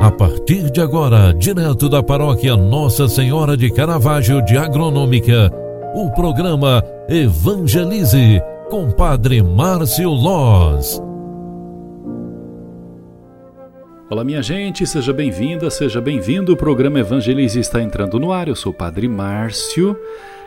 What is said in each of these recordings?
A partir de agora, direto da paróquia Nossa Senhora de Caravaggio de Agronômica, o programa Evangelize com Padre Márcio Loz. Olá, minha gente, seja bem-vinda, seja bem-vindo. O programa Evangelize está entrando no ar. Eu sou o Padre Márcio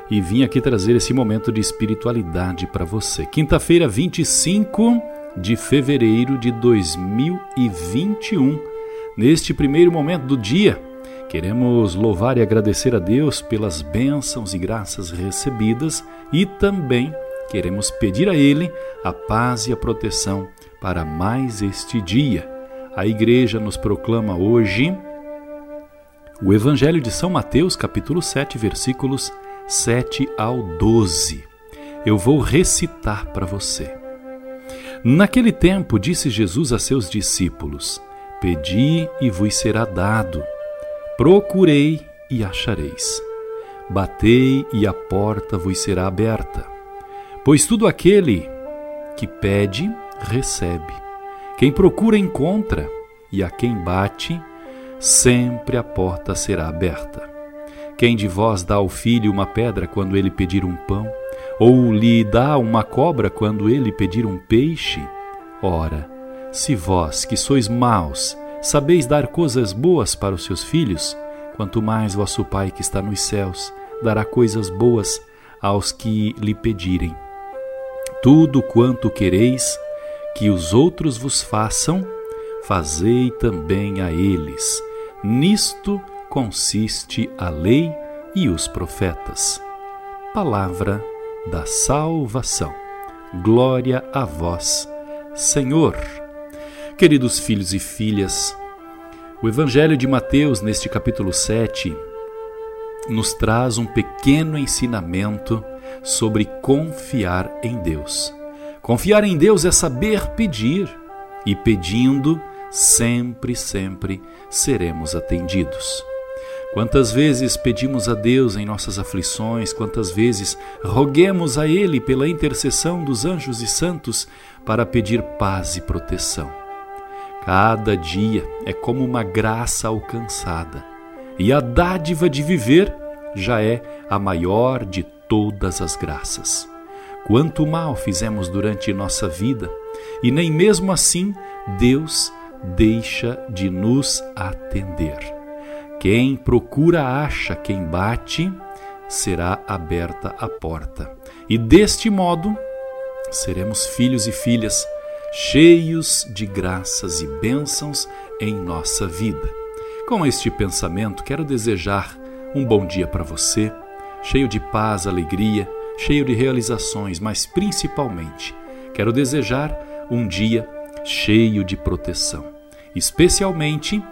e vim aqui trazer esse momento de espiritualidade para você. Quinta-feira, 25 de fevereiro de 2021 Neste primeiro momento do dia, queremos louvar e agradecer a Deus pelas bênçãos e graças recebidas e também queremos pedir a Ele a paz e a proteção para mais este dia. A igreja nos proclama hoje o Evangelho de São Mateus, capítulo 7, versículos 7 ao 12. Eu vou recitar para você. Naquele tempo, disse Jesus a seus discípulos: Pedi e vos será dado. Procurei e achareis. Batei e a porta vos será aberta. Pois tudo aquele que pede, recebe. Quem procura, encontra. E a quem bate, sempre a porta será aberta. Quem de vós dá ao filho uma pedra quando ele pedir um pão? Ou lhe dá uma cobra quando ele pedir um peixe? Ora, se vós, que sois maus, sabeis dar coisas boas para os seus filhos, quanto mais vosso Pai que está nos céus dará coisas boas aos que lhe pedirem. Tudo quanto quereis que os outros vos façam, fazei também a eles. Nisto consiste a lei e os profetas. Palavra da salvação. Glória a vós, Senhor. Queridos filhos e filhas, o Evangelho de Mateus, neste capítulo 7, nos traz um pequeno ensinamento sobre confiar em Deus. Confiar em Deus é saber pedir, e pedindo, sempre, sempre seremos atendidos. Quantas vezes pedimos a Deus em nossas aflições, quantas vezes roguemos a Ele pela intercessão dos anjos e santos para pedir paz e proteção. Cada dia é como uma graça alcançada, e a dádiva de viver já é a maior de todas as graças. Quanto mal fizemos durante nossa vida, e nem mesmo assim Deus deixa de nos atender. Quem procura acha, quem bate, será aberta a porta. E deste modo, seremos filhos e filhas cheios de graças e bênçãos em nossa vida. Com este pensamento, quero desejar um bom dia para você, cheio de paz, alegria, cheio de realizações, mas principalmente quero desejar um dia cheio de proteção, especialmente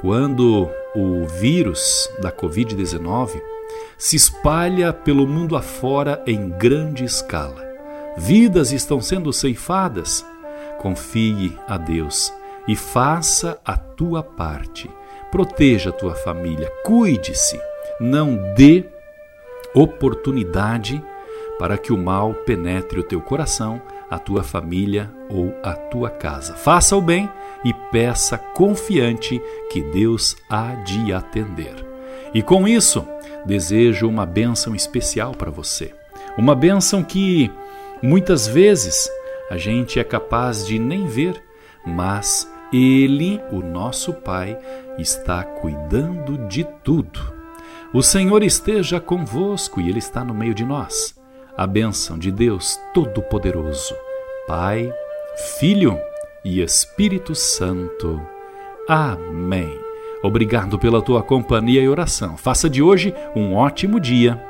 quando o vírus da Covid-19 se espalha pelo mundo afora em grande escala. Vidas estão sendo ceifadas, Confie a Deus e faça a tua parte. Proteja a tua família, cuide-se, não dê oportunidade para que o mal penetre o teu coração, a tua família ou a tua casa. Faça o bem e peça confiante que Deus há de atender. E com isso, desejo uma bênção especial para você. Uma bênção que muitas vezes a gente é capaz de nem ver, mas Ele, o nosso Pai, está cuidando de tudo. O Senhor esteja convosco e Ele está no meio de nós. A bênção de Deus Todo-Poderoso, Pai, Filho e Espírito Santo. Amém. Obrigado pela tua companhia e oração. Faça de hoje um ótimo dia.